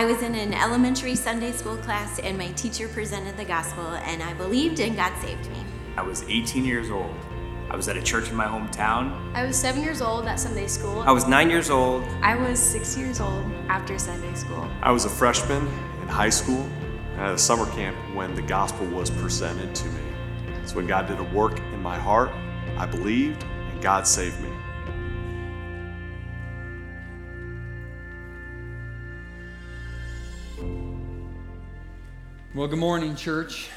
I was in an elementary Sunday school class, and my teacher presented the gospel, and I believed, and God saved me. I was 18 years old. I was at a church in my hometown. I was seven years old at Sunday school. I was nine years old. I was six years old after Sunday school. I was a freshman in high school at a summer camp when the gospel was presented to me. It's when God did a work in my heart. I believed, and God saved me. Well, good morning, church.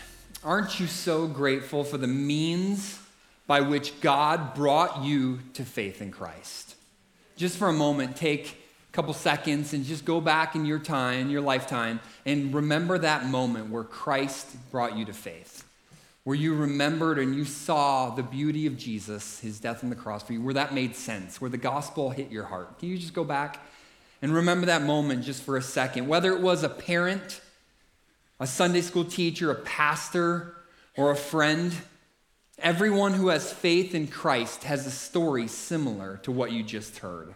Aren't you so grateful for the means by which God brought you to faith in Christ? Just for a moment, take a couple seconds and just go back in your time, your lifetime, and remember that moment where Christ brought you to faith. Where you remembered and you saw the beauty of Jesus, his death on the cross for you, where that made sense, where the gospel hit your heart. Can you just go back and remember that moment just for a second? Whether it was a parent, a Sunday school teacher, a pastor, or a friend, everyone who has faith in Christ has a story similar to what you just heard.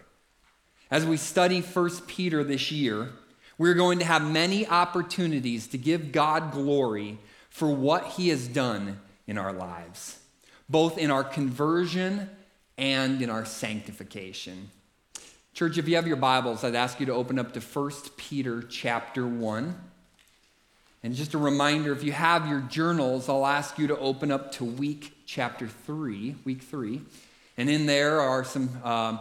As we study 1 Peter this year, we're going to have many opportunities to give God glory for what he has done in our lives, both in our conversion and in our sanctification. Church, if you have your Bibles, I'd ask you to open up to 1 Peter chapter 1. And just a reminder if you have your journals, I'll ask you to open up to week chapter 3, week 3. And in there are some um,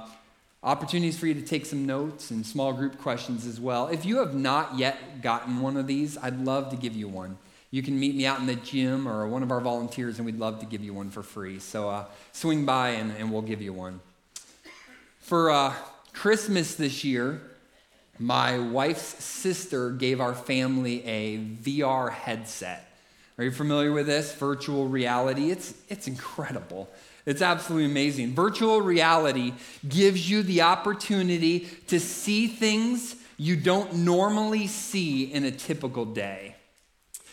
opportunities for you to take some notes and small group questions as well. If you have not yet gotten one of these, I'd love to give you one. You can meet me out in the gym or one of our volunteers, and we'd love to give you one for free. So uh, swing by and, and, we'll give you one. For uh, Christmas this year, my wife's sister gave our family a VR headset. Are you familiar with this? Virtual reality. It's, it's incredible. It's absolutely amazing. Virtual reality gives you the opportunity to see things you don't normally see in a typical day.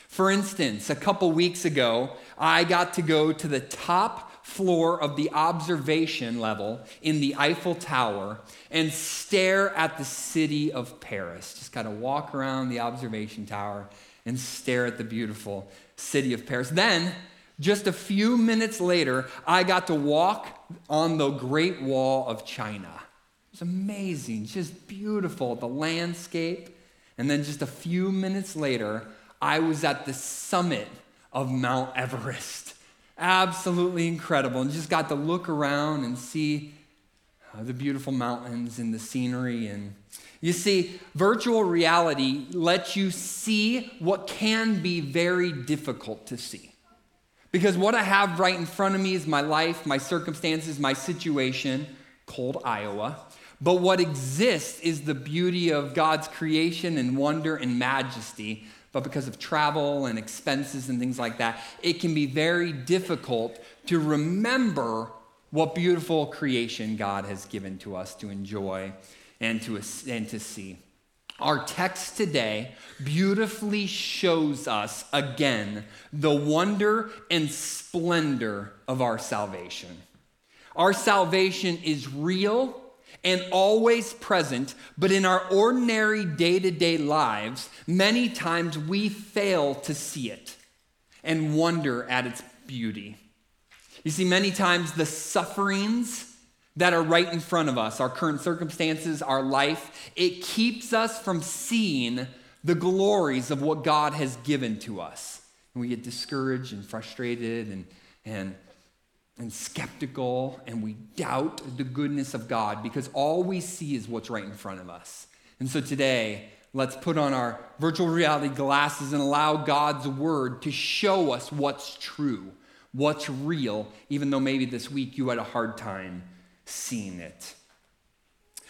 For instance, a couple weeks ago, I got to go to the top floor of the observation level in the Eiffel Tower and stare at the city of Paris. Just kind of walk around the observation tower and stare at the beautiful city of Paris. Then, just a few minutes later, I got to walk on the Great Wall of China. It was amazing, just beautiful, the landscape. And then just a few minutes later, I was at the summit of Mount Everest. Absolutely incredible. And just got to look around and see uh, the beautiful mountains and the scenery. And you see, virtual reality lets you see what can be very difficult to see. Because what I have right in front of me is my life, my circumstances, my situation, cold Iowa. But what exists is the beauty of God's creation and wonder and majesty but because of travel and expenses and things like that, it can be very difficult to remember what beautiful creation God has given to us to enjoy and to, and to see. Our text today beautifully shows us again the wonder and splendor of our salvation. Our salvation is real and always present, but in our ordinary day to day lives, many times we fail to see it and wonder at its beauty. You see, many times the sufferings that are right in front of us, our current circumstances, our life, it keeps us from seeing the glories of what God has given to us. And we get discouraged and frustrated and, and and skeptical and we doubt the goodness of God because all we see is what's right in front of us. And so today, let's put on our virtual reality glasses and allow God's word to show us what's true, what's real, even though maybe this week you had a hard time seeing it.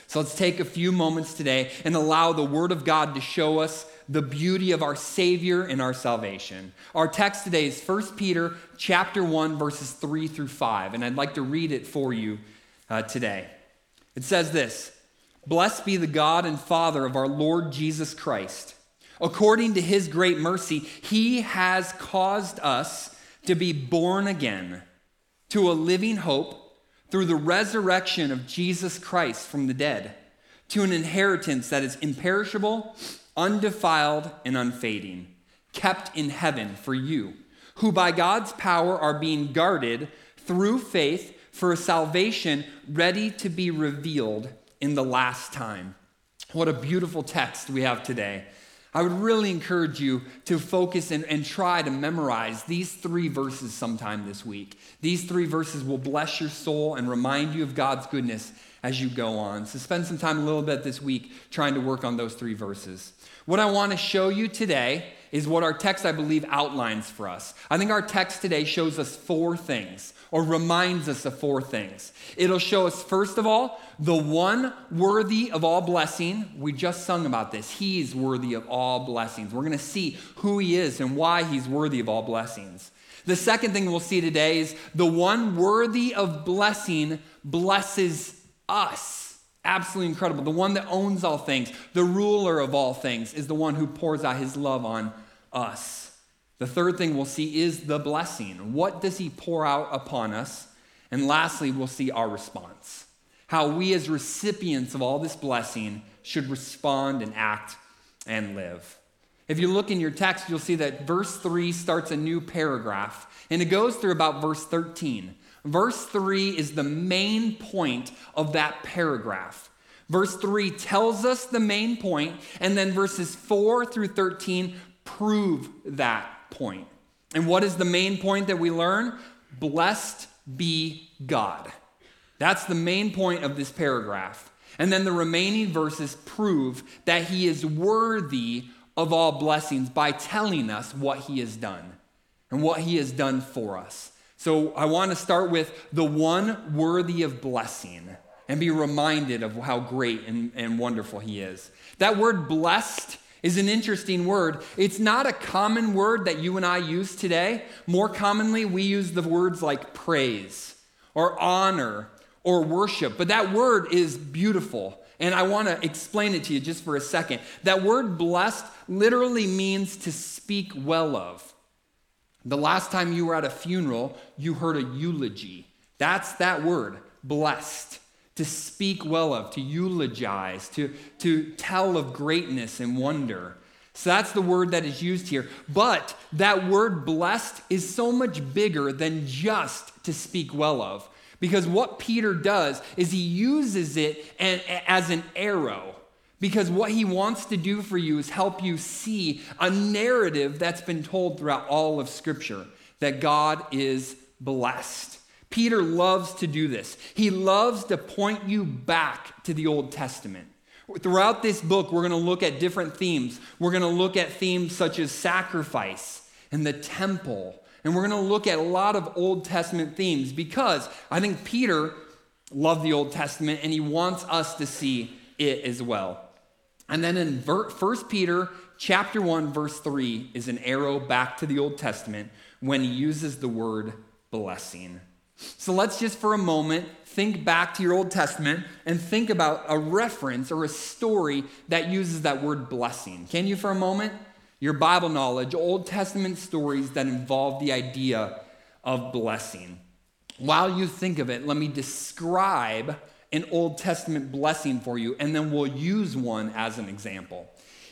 So let's take a few moments today and allow the word of God to show us the beauty of our Savior and our salvation. Our text today is 1 Peter chapter 1, verses 3 through 5, and I'd like to read it for you uh, today. It says this Blessed be the God and Father of our Lord Jesus Christ. According to his great mercy, he has caused us to be born again to a living hope through the resurrection of Jesus Christ from the dead to an inheritance that is imperishable, undefiled, and unfading, kept in heaven for you, who by God's power are being guarded through faith for a salvation ready to be revealed in the last time. What a beautiful text we have today. I would really encourage you to focus and, and try to memorize these three verses sometime this week. These three verses will bless your soul and remind you of God's goodness as you go on. So spend some time a little bit this week trying to work on those three verses. What I want to show you today is what our text, I believe, outlines for us. I think our text today shows us four things or reminds us of four things. It'll show us, first of all, the one worthy of all blessing. We just sung about this. He's worthy of all blessings. We're going to see who he is and why he's worthy of all blessings. The second thing we'll see today is the one worthy of blessing blesses us absolutely incredible. The one that owns all things, the ruler of all things, is the one who pours out his love on us. The third thing we'll see is the blessing. What does he pour out upon us? And lastly, we'll see our response. How we, as recipients of all this blessing, should respond and act and live. If you look in your text, you'll see that verse 3 starts a new paragraph, and it goes through about verse 13. Verse 3 is the main point of that paragraph. Verse 3 tells us the main point, and then verses 4 through 13 prove that point. And what is the main point that we learn? Blessed be God. That's the main point of this paragraph. And then the remaining verses prove that he is worthy of all blessings by telling us what he has done and what he has done for us. So I want to start with the one worthy of blessing and be reminded of how great and, and wonderful he is. That word blessed is an interesting word. It's not a common word that you and I use today. More commonly, we use the words like praise or honor or worship, but that word is beautiful. And I want to explain it to you just for a second. That word blessed literally means to speak well of. The last time you were at a funeral, you heard a eulogy. That's that word, blessed to speak well of, to eulogize, to, to tell of greatness and wonder. So that's the word that is used here. But that word blessed is so much bigger than just to speak well of. Because what Peter does is he uses it as an arrow. Because what he wants to do for you is help you see a narrative that's been told throughout all of Scripture that God is blessed. Peter loves to do this. He loves to point you back to the Old Testament. Throughout this book, we're going to look at different themes. We're going to look at themes such as sacrifice and the temple. And we're going to look at a lot of Old Testament themes because I think Peter loved the Old Testament and he wants us to see it as well. And then in 1 Peter chapter 1 verse 3 is an arrow back to the Old Testament when he uses the word blessing. So let's just for a moment think back to your Old Testament and think about a reference or a story that uses that word blessing. Can you for a moment? Your Bible knowledge, Old Testament stories that involve the idea of blessing. While you think of it, let me describe an Old Testament blessing for you, and then we'll use one as an example.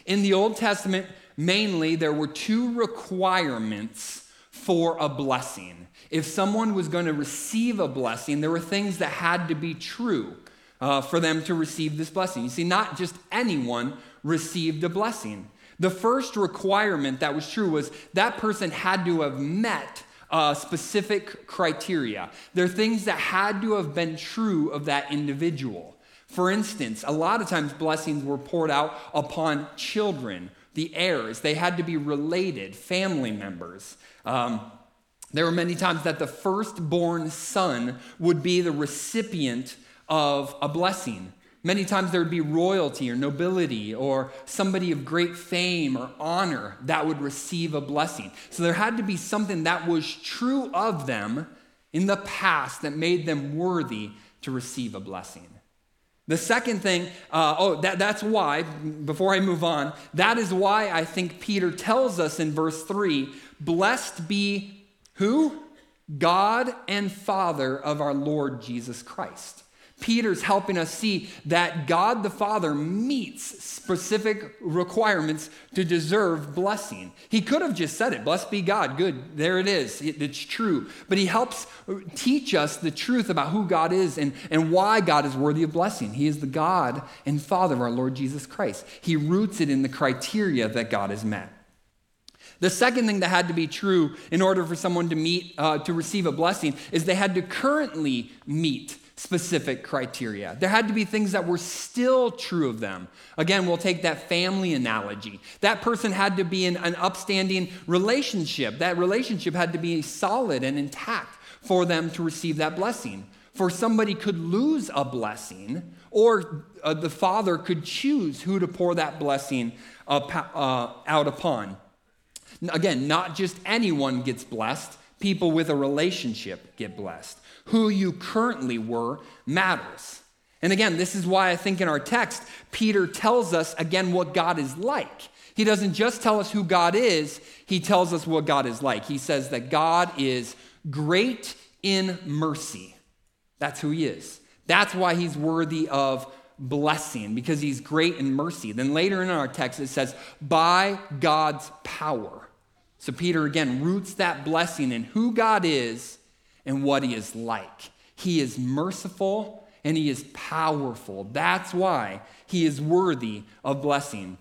In the Old Testament, mainly, there were two requirements for a blessing if someone was going to receive a blessing, there were things that had to be true uh, for them to receive this blessing. You see, not just anyone received a blessing. The first requirement that was true was that person had to have met specific criteria. There are things that had to have been true of that individual. For instance, a lot of times blessings were poured out upon children, the heirs. They had to be related, family members. Um, there were many times that the firstborn son would be the recipient of a blessing. Many times there would be royalty or nobility or somebody of great fame or honor that would receive a blessing. So there had to be something that was true of them in the past that made them worthy to receive a blessing. The second thing, uh, oh, that, that's why, before I move on, that is why I think Peter tells us in verse 3 Blessed be who? God and Father of our Lord Jesus Christ. Peter's helping us see that God the Father meets specific requirements to deserve blessing. He could have just said it, blessed be God, good, there it is, it's true. But he helps teach us the truth about who God is and, and why God is worthy of blessing. He is the God and Father of our Lord Jesus Christ. He roots it in the criteria that God has met. The second thing that had to be true in order for someone to meet, uh, to receive a blessing, is they had to currently meet specific criteria. There had to be things that were still true of them. Again, we'll take that family analogy. That person had to be in an upstanding relationship. That relationship had to be solid and intact for them to receive that blessing. For somebody could lose a blessing, or uh, the father could choose who to pour that blessing up, uh, out upon. Again, not just anyone gets blessed, people with a relationship get blessed who you currently were matters. And again, this is why I think in our text, Peter tells us again what God is like. He doesn't just tell us who God is, he tells us what God is like. He says that God is great in mercy. That's who he is. That's why he's worthy of blessing, because he's great in mercy. Then later in our text, it says, by God's power. So Peter again roots that blessing in who God is and what he is like. He is merciful and he is powerful. That's why he is worthy of blessing.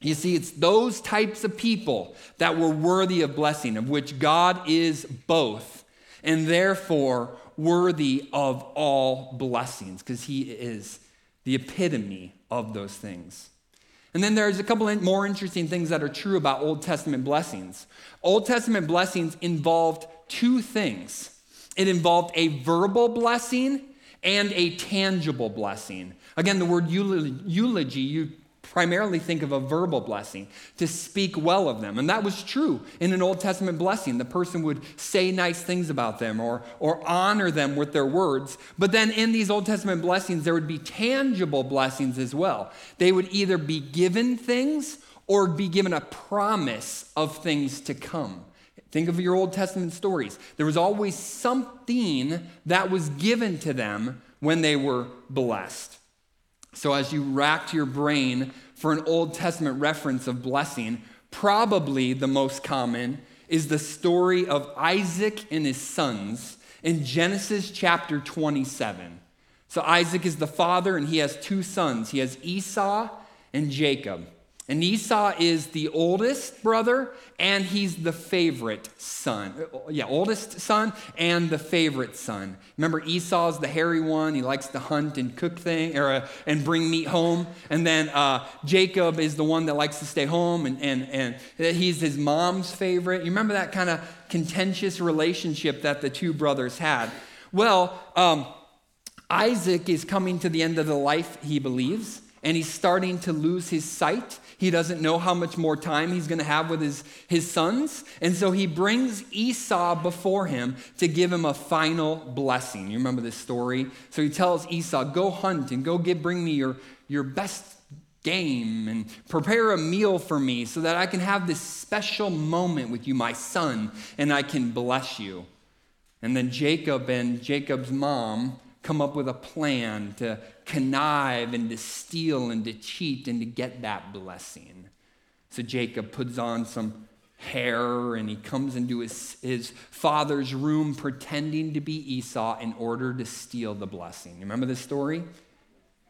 You see, it's those types of people that were worthy of blessing, of which God is both, and therefore worthy of all blessings, because he is the epitome of those things. And then there's a couple more interesting things that are true about Old Testament blessings. Old Testament blessings involved two things it involved a verbal blessing and a tangible blessing. Again, the word eulogy, primarily think of a verbal blessing, to speak well of them. And that was true in an Old Testament blessing. The person would say nice things about them or, or honor them with their words. But then in these Old Testament blessings, there would be tangible blessings as well. They would either be given things or be given a promise of things to come. Think of your Old Testament stories. There was always something that was given to them when they were blessed. So, as you racked your brain for an Old Testament reference of blessing, probably the most common is the story of Isaac and his sons in Genesis chapter 27. So, Isaac is the father, and he has two sons. He has Esau and Jacob. And Esau is the oldest brother, and he's the favorite son. Yeah, oldest son and the favorite son. Remember, Esau's the hairy one. He likes to hunt and cook things or, uh, and bring meat home. And then uh, Jacob is the one that likes to stay home, and, and, and he's his mom's favorite. You remember that kind of contentious relationship that the two brothers had? Well, um, Isaac is coming to the end of the life, he believes, and he's starting to lose his sight he doesn't know how much more time he's going to have with his, his sons. And so he brings Esau before him to give him a final blessing. You remember this story? So he tells Esau, Go hunt and go get, bring me your, your best game and prepare a meal for me so that I can have this special moment with you, my son, and I can bless you. And then Jacob and Jacob's mom come up with a plan to connive and to steal and to cheat and to get that blessing. So Jacob puts on some hair and he comes into his, his father's room pretending to be Esau in order to steal the blessing. You remember this story?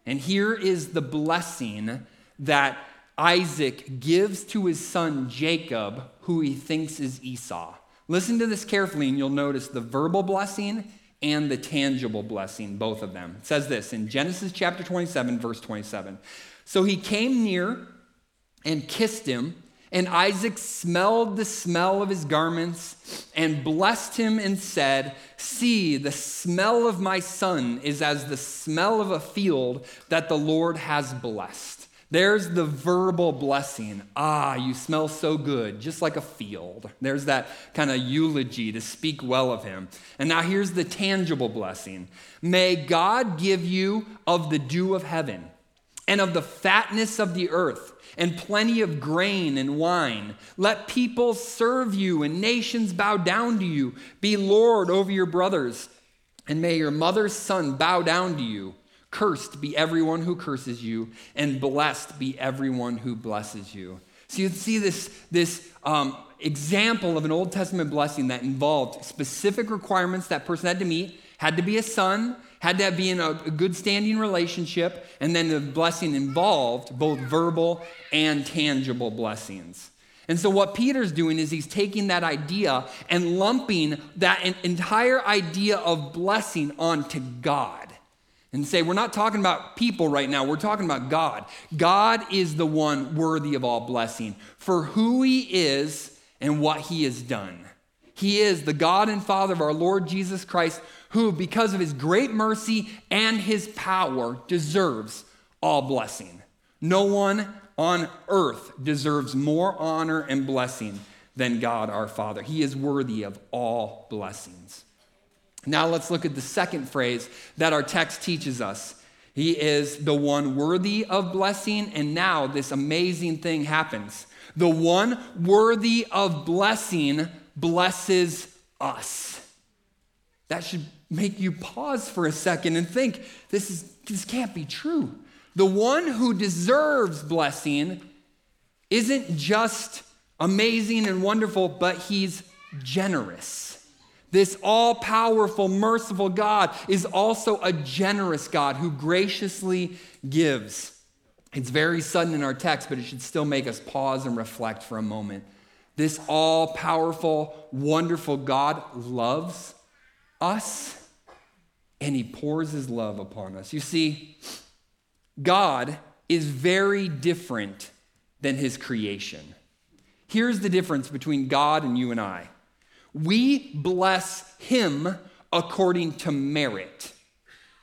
And here is the blessing that Isaac gives to his son Jacob, who he thinks is Esau. Listen to this carefully, and you'll notice the verbal blessing and the tangible blessing, both of them. It says this in Genesis chapter 27, verse 27. So he came near and kissed him, and Isaac smelled the smell of his garments and blessed him and said, See, the smell of my son is as the smell of a field that the Lord has blessed. There's the verbal blessing. Ah, you smell so good, just like a field. There's that kind of eulogy to speak well of him. And now here's the tangible blessing. May God give you of the dew of heaven and of the fatness of the earth and plenty of grain and wine. Let people serve you and nations bow down to you. Be Lord over your brothers. And may your mother's son bow down to you. Cursed be everyone who curses you, and blessed be everyone who blesses you. So you see this, this um, example of an Old Testament blessing that involved specific requirements that person had to meet, had to be a son, had to be in a, a good standing relationship, and then the blessing involved both verbal and tangible blessings. And so, what Peter's doing is he's taking that idea and lumping that entire idea of blessing onto God and say, we're not talking about people right now, we're talking about God. God is the one worthy of all blessing for who he is and what he has done. He is the God and Father of our Lord Jesus Christ, who, because of his great mercy and his power, deserves all blessing. No one on earth deserves more honor and blessing than God our Father. He is worthy of all blessings. Now let's look at the second phrase that our text teaches us. He is the one worthy of blessing, and now this amazing thing happens. The one worthy of blessing blesses us. That should make you pause for a second and think this, is, this can't be true. The one who deserves blessing isn't just amazing and wonderful, but he's generous. This all powerful, merciful God is also a generous God who graciously gives. It's very sudden in our text, but it should still make us pause and reflect for a moment. This all powerful, wonderful God loves us and he pours his love upon us. You see, God is very different than his creation. Here's the difference between God and you and I. We bless him according to merit,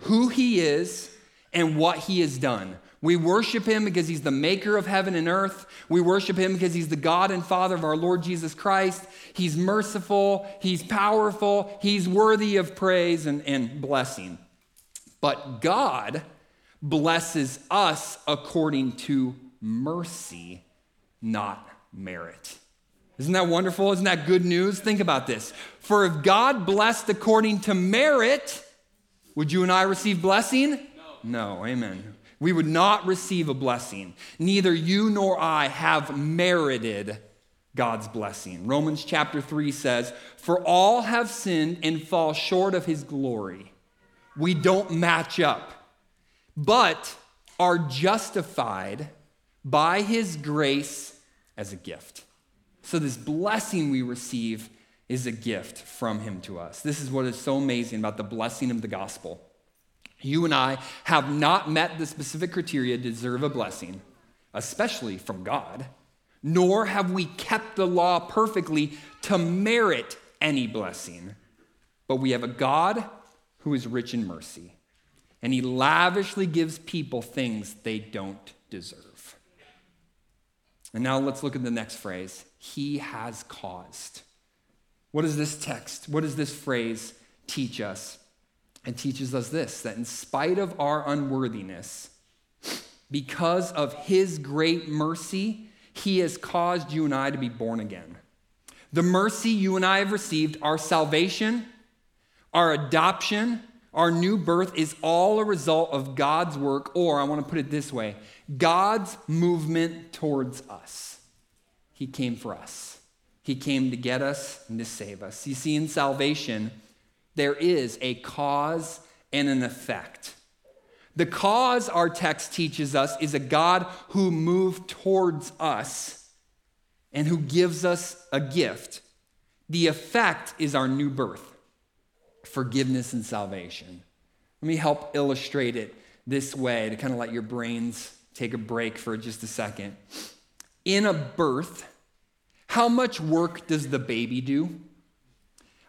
who he is and what he has done. We worship him because he's the maker of heaven and earth. We worship him because he's the God and Father of our Lord Jesus Christ. He's merciful, he's powerful, he's worthy of praise and, and blessing. But God blesses us according to mercy, not merit. Isn't that wonderful? Isn't that good news? Think about this. For if God blessed according to merit, would you and I receive blessing? No. No, amen. We would not receive a blessing. Neither you nor I have merited God's blessing. Romans chapter 3 says, For all have sinned and fall short of his glory. We don't match up, but are justified by his grace as a gift. So, this blessing we receive is a gift from Him to us. This is what is so amazing about the blessing of the gospel. You and I have not met the specific criteria to deserve a blessing, especially from God, nor have we kept the law perfectly to merit any blessing. But we have a God who is rich in mercy, and He lavishly gives people things they don't deserve. And now let's look at the next phrase he has caused. What does this text, what does this phrase teach us? It teaches us this that in spite of our unworthiness, because of his great mercy, he has caused you and I to be born again. The mercy you and I have received, our salvation, our adoption, our new birth is all a result of God's work, or I want to put it this way God's movement towards us. He came for us. He came to get us and to save us. You see, in salvation, there is a cause and an effect. The cause, our text teaches us, is a God who moved towards us and who gives us a gift. The effect is our new birth, forgiveness and salvation. Let me help illustrate it this way to kind of let your brains take a break for just a second in a birth, how much work does the baby do?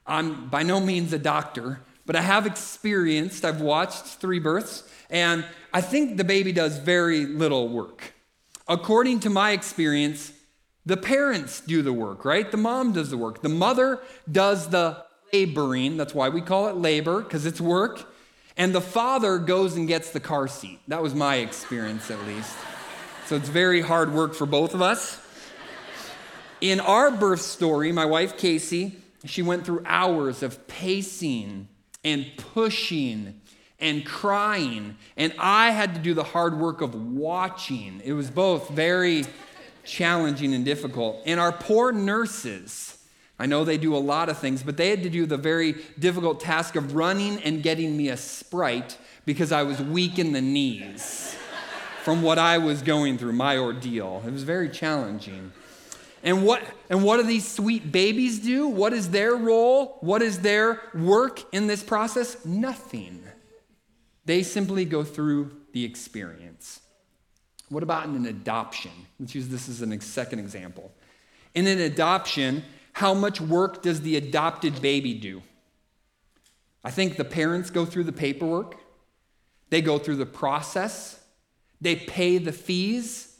I'm by no means a doctor, but I have experienced, I've watched three births, and I think the baby does very little work. According to my experience, the parents do the work, right? The mom does the work. The mother does the laboring. That's why we call it labor, because it's work. And the father goes and gets the car seat. That was my experience, at least. So it's very hard work for both of us. In our birth story, my wife Casey, she went through hours of pacing and pushing and crying, and I had to do the hard work of watching. It was both very challenging and difficult. And our poor nurses, I know they do a lot of things, but they had to do the very difficult task of running and getting me a Sprite because I was weak in the knees from what I was going through, my ordeal. It was very challenging. And what, and what do these sweet babies do? What is their role? What is their work in this process? Nothing. They simply go through the experience. What about in an adoption? Let's use this as a second example. In an adoption, how much work does the adopted baby do? I think the parents go through the paperwork, they go through the process, they pay the fees,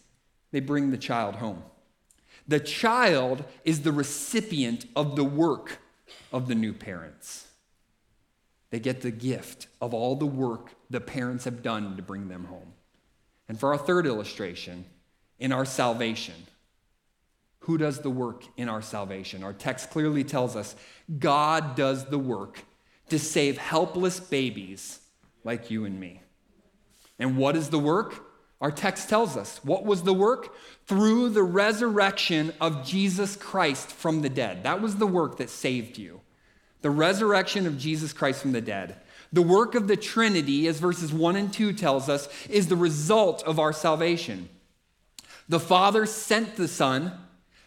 they bring the child home. The child is the recipient of the work of the new parents. They get the gift of all the work the parents have done to bring them home. And for our third illustration, in our salvation, who does the work in our salvation? Our text clearly tells us God does the work to save helpless babies like you and me. And what is the work? Our text tells us. What was the work? Through the resurrection of Jesus Christ from the dead. That was the work that saved you the resurrection of Jesus Christ from the dead. The work of the Trinity, as verses 1 and 2 tells us, is the result of our salvation. The Father sent the Son,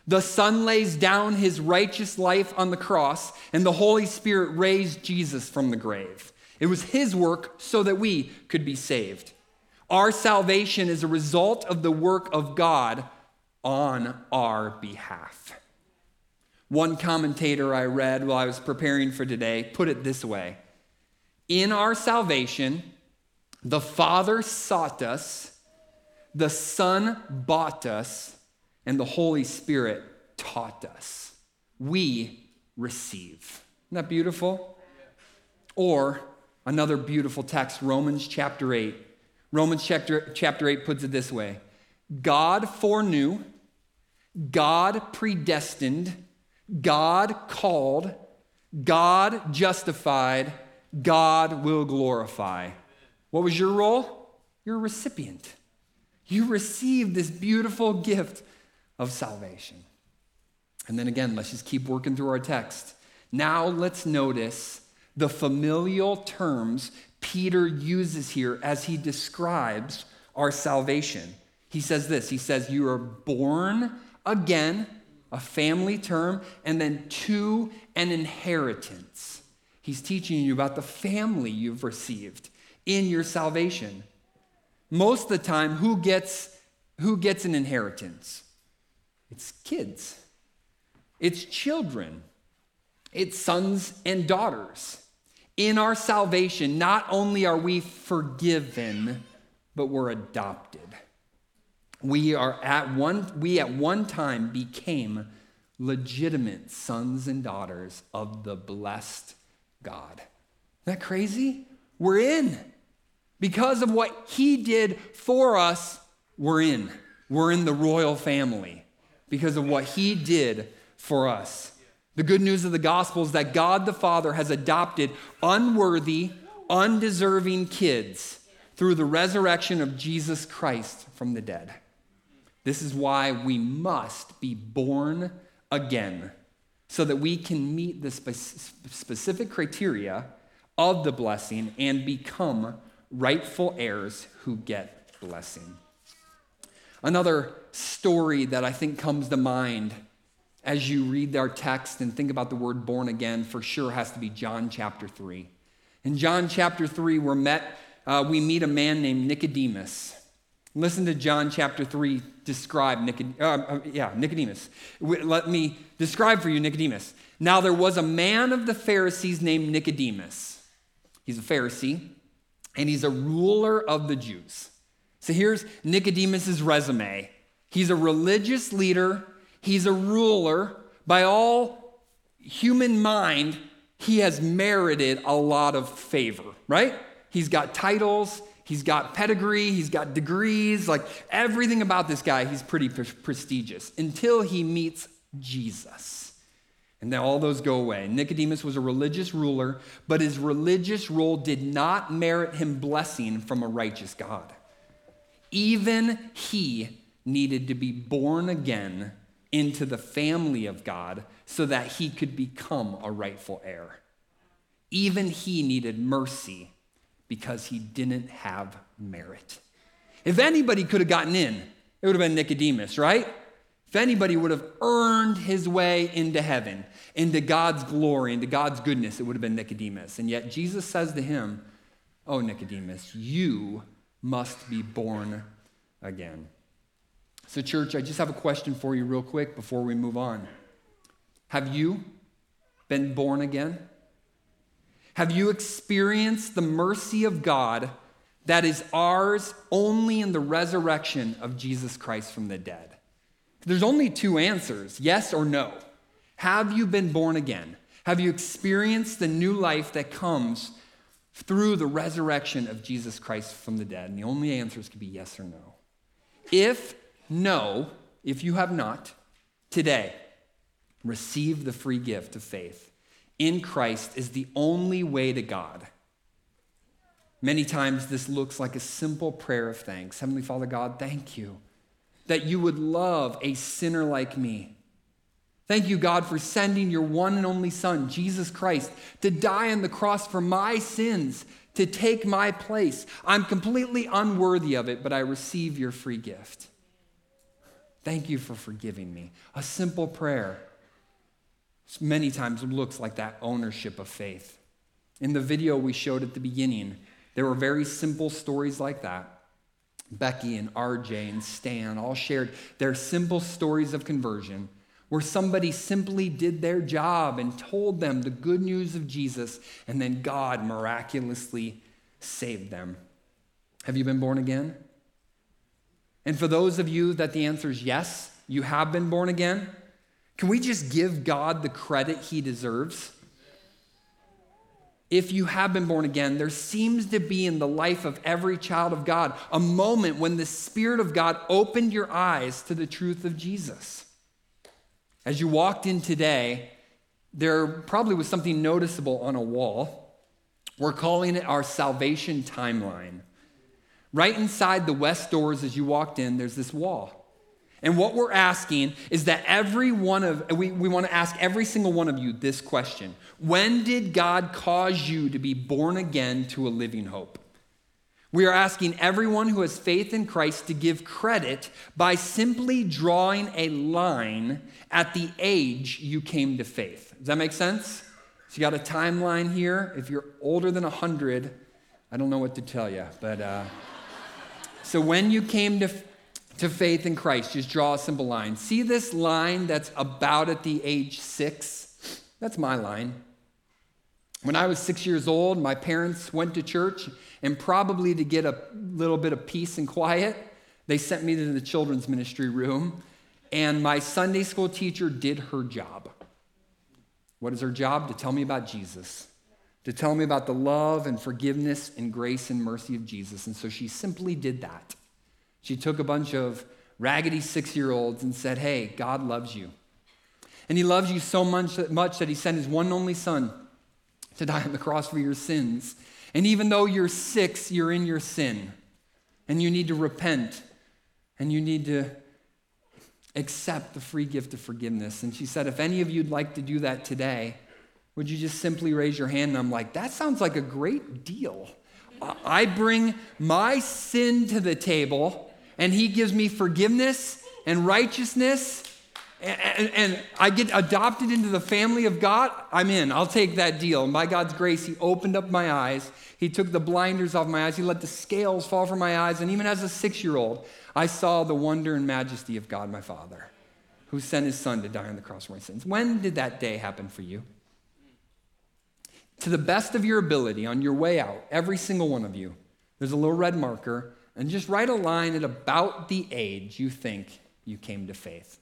the Son lays down his righteous life on the cross, and the Holy Spirit raised Jesus from the grave. It was his work so that we could be saved. Our salvation is a result of the work of God on our behalf. One commentator I read while I was preparing for today put it this way In our salvation, the Father sought us, the Son bought us, and the Holy Spirit taught us. We receive. Isn't that beautiful? Or another beautiful text, Romans chapter 8. Romans chapter, chapter 8 puts it this way God foreknew, God predestined, God called, God justified, God will glorify. What was your role? You're a recipient. You received this beautiful gift of salvation. And then again, let's just keep working through our text. Now let's notice the familial terms Peter uses here as he describes our salvation. He says this He says, You are born again a family term, and then to an inheritance. He's teaching you about the family you've received in your salvation. Most of the time, who gets, who gets an inheritance? It's kids, it's children, it's sons and daughters. In our salvation, not only are we forgiven, but we're adopted we are at one we at one time became legitimate sons and daughters of the blessed God. Isn't that crazy? We're in. Because of what he did for us, we're in. We're in the royal family because of what he did for us. The good news of the gospel is that God the Father has adopted unworthy, undeserving kids through the resurrection of Jesus Christ from the dead. This is why we must be born again so that we can meet the spe- specific criteria of the blessing and become rightful heirs who get blessing. Another story that I think comes to mind as you read our text and think about the word born again for sure has to be John chapter 3. In John chapter 3, we're met, uh, we meet a man named Nicodemus. Listen to John chapter 3 describe Nicod- uh, uh, yeah, Nicodemus. Let me describe for you Nicodemus. Now, there was a man of the Pharisees named Nicodemus. He's a Pharisee, and he's a ruler of the Jews. So here's Nicodemus's resume. He's a religious leader, he's a ruler. By all human mind, he has merited a lot of favor, right? He's got titles, He's got pedigree, he's got degrees, like everything about this guy, he's pretty pre- prestigious until he meets Jesus. And then all those go away. Nicodemus was a religious ruler, but his religious role did not merit him blessing from a righteous God. Even he needed to be born again into the family of God so that he could become a rightful heir. Even he needed mercy because he didn't have merit. If anybody could have gotten in, it would have been Nicodemus, right? If anybody would have earned his way into heaven, into God's glory, into God's goodness, it would have been Nicodemus. And yet Jesus says to him, Oh, Nicodemus, you must be born again. So, church, I just have a question for you, real quick, before we move on. Have you been born again? Have you experienced the mercy of God that is ours only in the resurrection of Jesus Christ from the dead? There's only two answers yes or no. Have you been born again? Have you experienced the new life that comes through the resurrection of Jesus Christ from the dead? And the only answers can be yes or no. If no, if you have not, today, receive the free gift of faith. In Christ is the only way to God. Many times this looks like a simple prayer of thanks. Heavenly Father God, thank you that you would love a sinner like me. Thank you, God, for sending your one and only Son, Jesus Christ, to die on the cross for my sins, to take my place. I'm completely unworthy of it, but I receive your free gift. Thank you for forgiving me. A simple prayer. Many times it looks like that ownership of faith. In the video we showed at the beginning, there were very simple stories like that. Becky and RJ and Stan all shared their simple stories of conversion where somebody simply did their job and told them the good news of Jesus, and then God miraculously saved them. Have you been born again? And for those of you that the answer is yes, you have been born again, can we just give God the credit he deserves? If you have been born again, there seems to be in the life of every child of God a moment when the Spirit of God opened your eyes to the truth of Jesus. As you walked in today, there probably was something noticeable on a wall. We're calling it our salvation timeline. Right inside the west doors as you walked in, there's this wall. And what we're asking is that every one of, we, we want to ask every single one of you this question When did God cause you to be born again to a living hope? We are asking everyone who has faith in Christ to give credit by simply drawing a line at the age you came to faith. Does that make sense? So you got a timeline here. If you're older than 100, I don't know what to tell you, but. Uh, so when you came to, to faith in Christ, just draw a simple line. See this line that's about at the age six? That's my line. When I was six years old, my parents went to church, and probably to get a little bit of peace and quiet, they sent me to the children's ministry room, and my Sunday school teacher did her job. What is her job? To tell me about Jesus to tell me about the love and forgiveness and grace and mercy of Jesus. And so she simply did that. She took a bunch of raggedy six year olds and said, Hey, God loves you. And he loves you so much, much that he sent his one and only son to die on the cross for your sins. And even though you're six, you're in your sin. And you need to repent. And you need to accept the free gift of forgiveness. And she said, If any of you'd like to do that today, would you just simply raise your hand? And I'm like, that sounds like a great deal. I bring my sin to the table, and He gives me forgiveness and righteousness, and, and, I get adopted into the family of God. I'm in. I'll take that deal. And by God's grace, He opened up my eyes. He took the blinders off my eyes. He let the scales fall from my eyes. And even as a six year old, I saw the wonder and majesty of God, my Father, who sent His Son to die on the cross for my sins. When did that day happen for you? To the best of your ability on your way out, every single one of you, there's a little red marker, and just write a line at about the age you think you came to faith.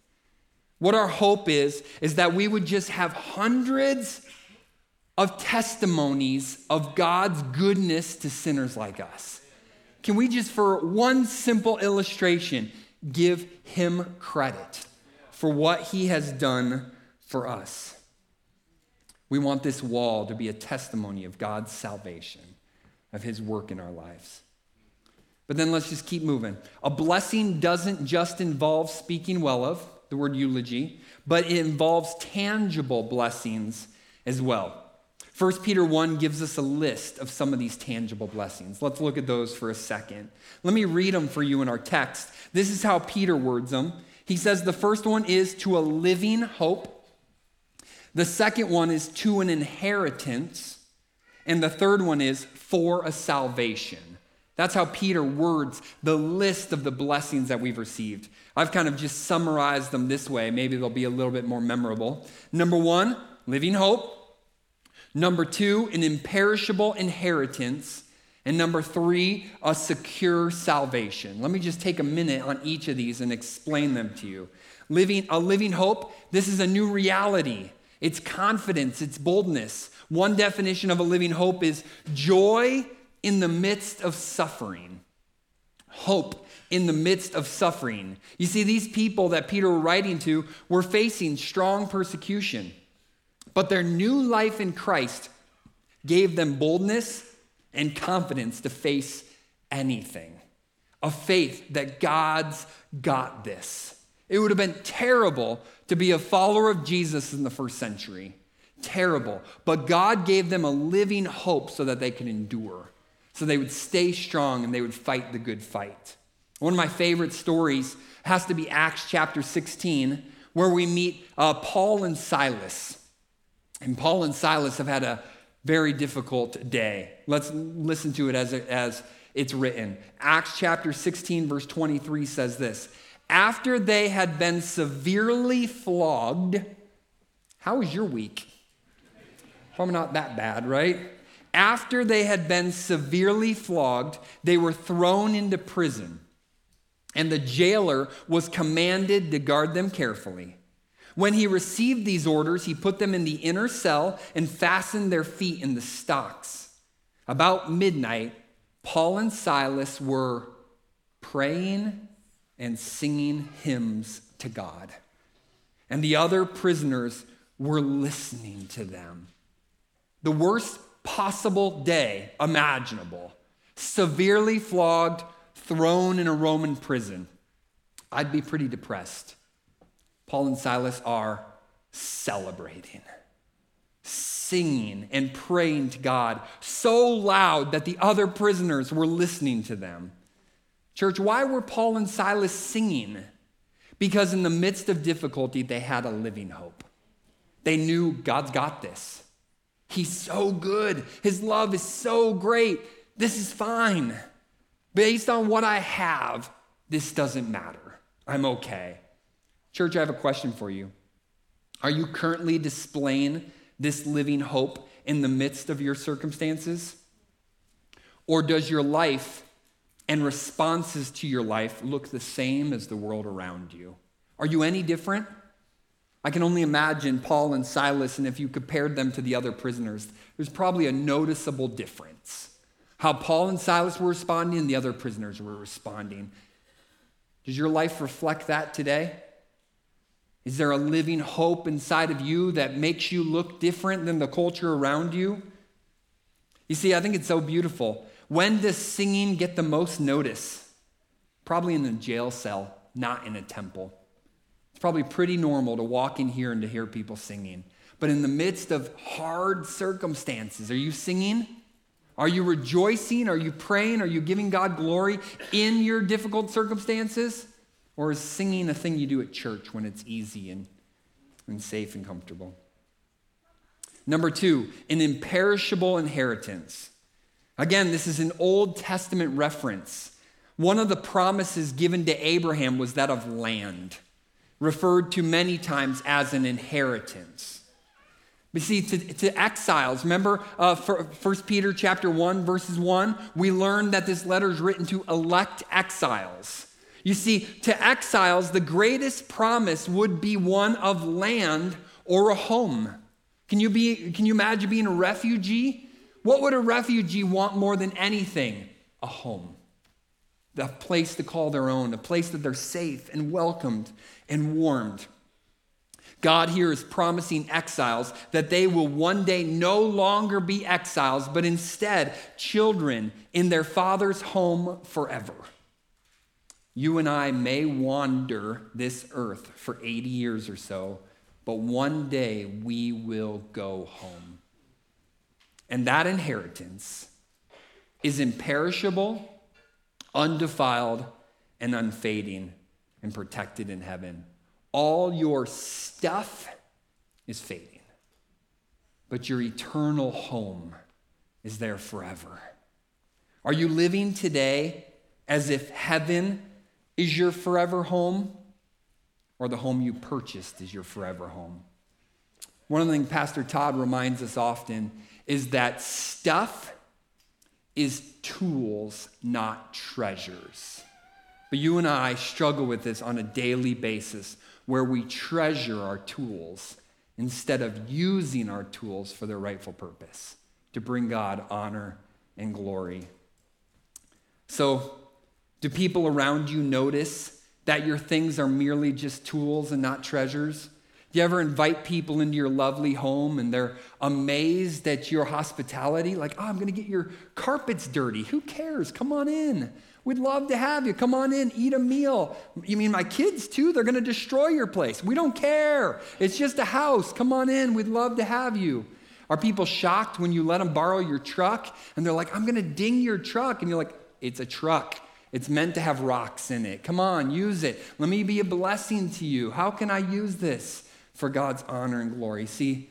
What our hope is, is that we would just have hundreds of testimonies of God's goodness to sinners like us. Can we just, for one simple illustration, give him credit for what he has done for us? We want this wall to be a testimony of God's salvation, of his work in our lives. But then let's just keep moving. A blessing doesn't just involve speaking well of, the word eulogy, but it involves tangible blessings as well. 1 Peter 1 gives us a list of some of these tangible blessings. Let's look at those for a second. Let me read them for you in our text. This is how Peter words them. He says the first one is to a living hope, the second one is to an inheritance, and the third one is for a salvation. That's how Peter words the list of the blessings that we've received. I've kind of just summarized them this way. Maybe they'll be a little bit more memorable. Number one, living hope. Number two, an imperishable inheritance. And number three, a secure salvation. Let me just take a minute on each of these and explain them to you. Living a living hope, this is a new reality. It's confidence, it's boldness. One definition of a living hope is joy in the midst of suffering. Hope in the midst of suffering. You see, these people that Peter were writing to were facing strong persecution. But their new life in Christ gave them boldness and confidence to face anything. A faith that God's got this. It would have been terrible to be a follower of Jesus in the first century. Terrible. But God gave them a living hope so that they could endure, so they would stay strong and they would fight the good fight. One of my favorite stories has to be Acts chapter 16, where we meet uh, Paul and Silas. And Paul and Silas have had a very difficult day. Let's listen to it as, it, as it's written. Acts chapter 16, verse 23 says this After they had been severely flogged, how was your week? Probably not that bad, right? After they had been severely flogged, they were thrown into prison, and the jailer was commanded to guard them carefully. When he received these orders, he put them in the inner cell and fastened their feet in the stocks. About midnight, Paul and Silas were praying and singing hymns to God. And the other prisoners were listening to them. The worst possible day imaginable severely flogged, thrown in a Roman prison. I'd be pretty depressed. Paul and Silas are celebrating, singing, and praying to God so loud that the other prisoners were listening to them. Church, why were Paul and Silas singing? Because in the midst of difficulty, they had a living hope. They knew God's got this. He's so good. His love is so great. This is fine. Based on what I have, this doesn't matter. I'm okay. Church, I have a question for you. Are you currently displaying this living hope in the midst of your circumstances? Or does your life and responses to your life look the same as the world around you? Are you any different? I can only imagine Paul and Silas, and if you compared them to the other prisoners, there's probably a noticeable difference. How Paul and Silas were responding and the other prisoners were responding. Does your life reflect that today? Is there a living hope inside of you that makes you look different than the culture around you? You see, I think it's so beautiful. When does singing get the most notice? Probably in the jail cell, not in a temple. It's probably pretty normal to walk in here and to hear people singing. But in the midst of hard circumstances, are you singing? Are you rejoicing? Are you praying? Are you giving God glory in your difficult circumstances? Or is singing a thing you do at church when it's easy and, and safe and comfortable? Number two, an imperishable inheritance. Again, this is an Old Testament reference. One of the promises given to Abraham was that of land, referred to many times as an inheritance. But see, to, to exiles, remember uh, 1 Peter chapter 1, verses 1, we learned that this letter is written to elect exiles. You see, to exiles, the greatest promise would be one of land or a home. Can you, be, can you imagine being a refugee? What would a refugee want more than anything? A home. A place to call their own, a place that they're safe and welcomed and warmed. God here is promising exiles that they will one day no longer be exiles, but instead children in their father's home forever. You and I may wander this earth for 80 years or so, but one day we will go home. And that inheritance is imperishable, undefiled, and unfading, and protected in heaven. All your stuff is fading, but your eternal home is there forever. Are you living today as if heaven is your forever home or the home you purchased is your forever home? One of the things Pastor Todd reminds us often is that stuff is tools, not treasures. But you and I struggle with this on a daily basis where we treasure our tools instead of using our tools for their rightful purpose to bring God honor and glory. So, do people around you notice that your things are merely just tools and not treasures? Do you ever invite people into your lovely home and they're amazed at your hospitality? Like, oh, I'm going to get your carpets dirty. Who cares? Come on in. We'd love to have you. Come on in, eat a meal. You mean my kids too? They're going to destroy your place. We don't care. It's just a house. Come on in. We'd love to have you. Are people shocked when you let them borrow your truck and they're like, I'm going to ding your truck? And you're like, it's a truck. It's meant to have rocks in it. Come on, use it. Let me be a blessing to you. How can I use this for God's honor and glory? See,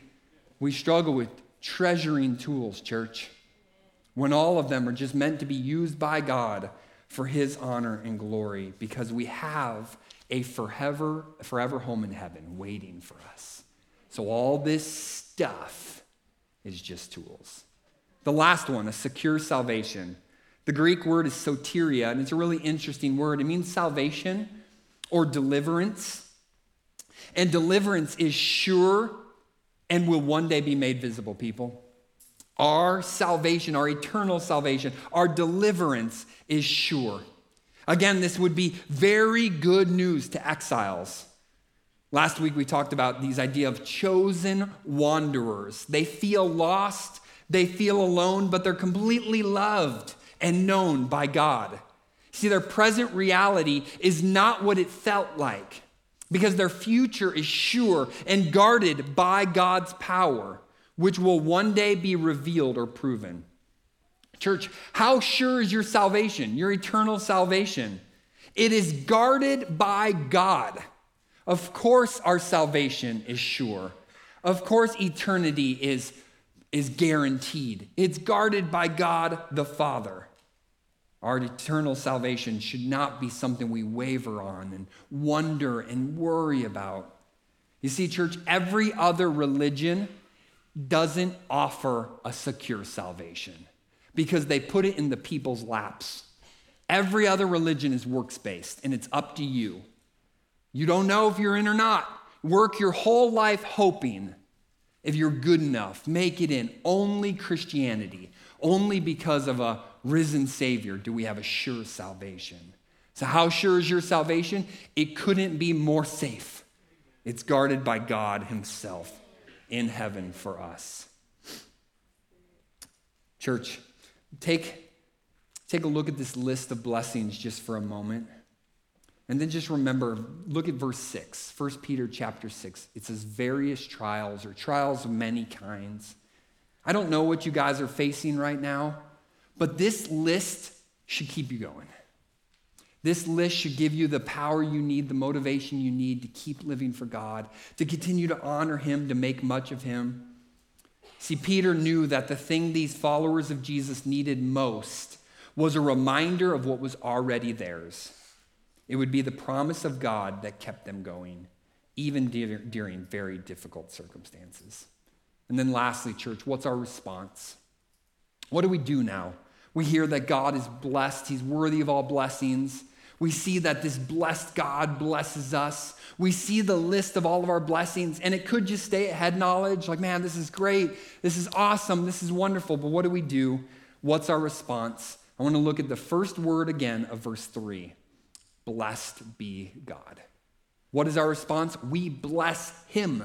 we struggle with treasuring tools, church, when all of them are just meant to be used by God for his honor and glory because we have a forever, forever home in heaven waiting for us. So all this stuff is just tools. The last one, a secure salvation. The Greek word is soteria, and it's a really interesting word. It means salvation or deliverance. And deliverance is sure and will one day be made visible, people. Our salvation, our eternal salvation, our deliverance is sure. Again, this would be very good news to exiles. Last week we talked about these idea of chosen wanderers. They feel lost, they feel alone, but they're completely loved and known by God. See, their present reality is not what it felt like because their future is sure and guarded by God's power which will one day be revealed or proven. Church, how sure is your salvation, your eternal salvation? It is guarded by God. Of course, our salvation is sure. Of course, eternity is, is guaranteed. It's guarded by God the Father. Our eternal salvation should not be something we waver on and wonder and worry about. You see, church, every other religion doesn't offer a secure salvation because they put it in the people's laps. Every other religion is works based and it's up to you. You don't know if you're in or not. Work your whole life hoping if you're good enough, make it in. Only Christianity, only because of a risen Savior do we have a sure salvation. So, how sure is your salvation? It couldn't be more safe. It's guarded by God Himself in heaven for us. Church, take, take a look at this list of blessings just for a moment. And then just remember, look at verse 6, 1 Peter chapter 6. It says various trials or trials of many kinds. I don't know what you guys are facing right now, but this list should keep you going. This list should give you the power you need, the motivation you need to keep living for God, to continue to honor Him, to make much of Him. See, Peter knew that the thing these followers of Jesus needed most was a reminder of what was already theirs. It would be the promise of God that kept them going, even during very difficult circumstances. And then, lastly, church, what's our response? What do we do now? We hear that God is blessed, He's worthy of all blessings. We see that this blessed God blesses us. We see the list of all of our blessings, and it could just stay at head knowledge like, man, this is great. This is awesome. This is wonderful. But what do we do? What's our response? I want to look at the first word again of verse 3 Blessed be God. What is our response? We bless him.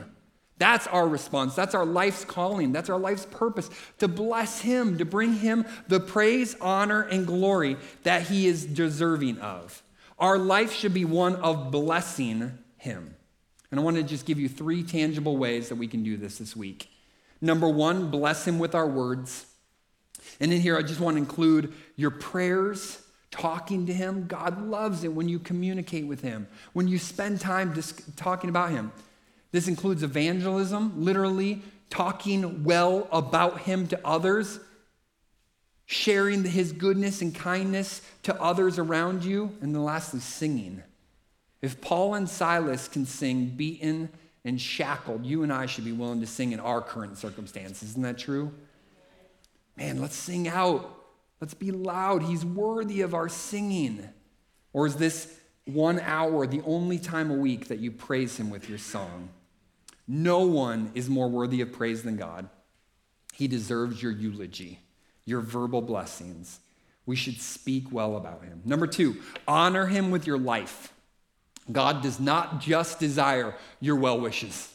That's our response. That's our life's calling. That's our life's purpose to bless him, to bring him the praise, honor, and glory that he is deserving of. Our life should be one of blessing him. And I want to just give you three tangible ways that we can do this this week. Number one, bless him with our words. And in here, I just want to include your prayers, talking to him. God loves it when you communicate with him, when you spend time just talking about him. This includes evangelism, literally talking well about him to others, sharing his goodness and kindness to others around you, and then lastly, singing. If Paul and Silas can sing beaten and shackled, you and I should be willing to sing in our current circumstances. Isn't that true? Man, let's sing out. Let's be loud. He's worthy of our singing. Or is this one hour the only time a week that you praise him with your song? No one is more worthy of praise than God. He deserves your eulogy, your verbal blessings. We should speak well about him. Number two, honor him with your life. God does not just desire your well wishes.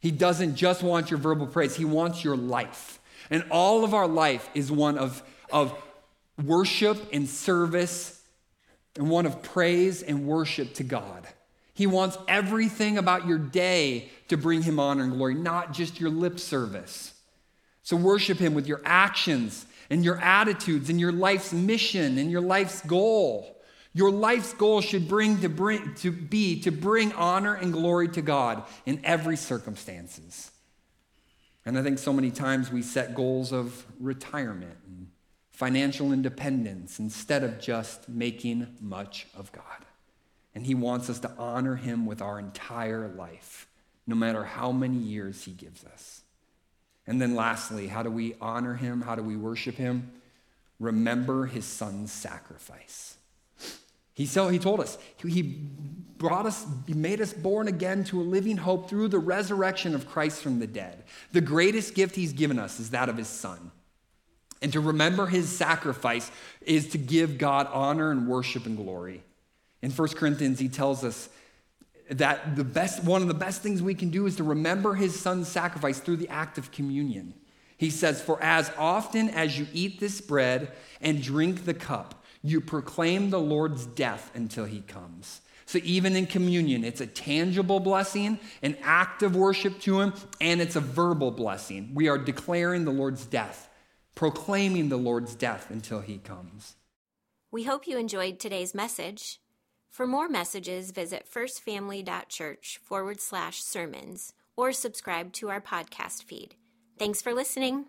He doesn't just want your verbal praise, He wants your life. And all of our life is one of, of worship and service, and one of praise and worship to God. He wants everything about your day to bring Him honor and glory, not just your lip service. So worship Him with your actions and your attitudes and your life's mission and your life's goal. Your life's goal should bring to, bring to be to bring honor and glory to God in every circumstances. And I think so many times we set goals of retirement and financial independence instead of just making much of God. And he wants us to honor him with our entire life, no matter how many years he gives us. And then lastly, how do we honor him? How do we worship him? Remember his son's sacrifice. He, so, he told us, he brought us, he made us born again to a living hope through the resurrection of Christ from the dead. The greatest gift he's given us is that of his son. And to remember his sacrifice is to give God honor and worship and glory. In 1 Corinthians, he tells us that the best, one of the best things we can do is to remember his son's sacrifice through the act of communion. He says, For as often as you eat this bread and drink the cup, you proclaim the Lord's death until he comes. So, even in communion, it's a tangible blessing, an act of worship to him, and it's a verbal blessing. We are declaring the Lord's death, proclaiming the Lord's death until he comes. We hope you enjoyed today's message. For more messages, visit firstfamily.church forward slash sermons or subscribe to our podcast feed. Thanks for listening.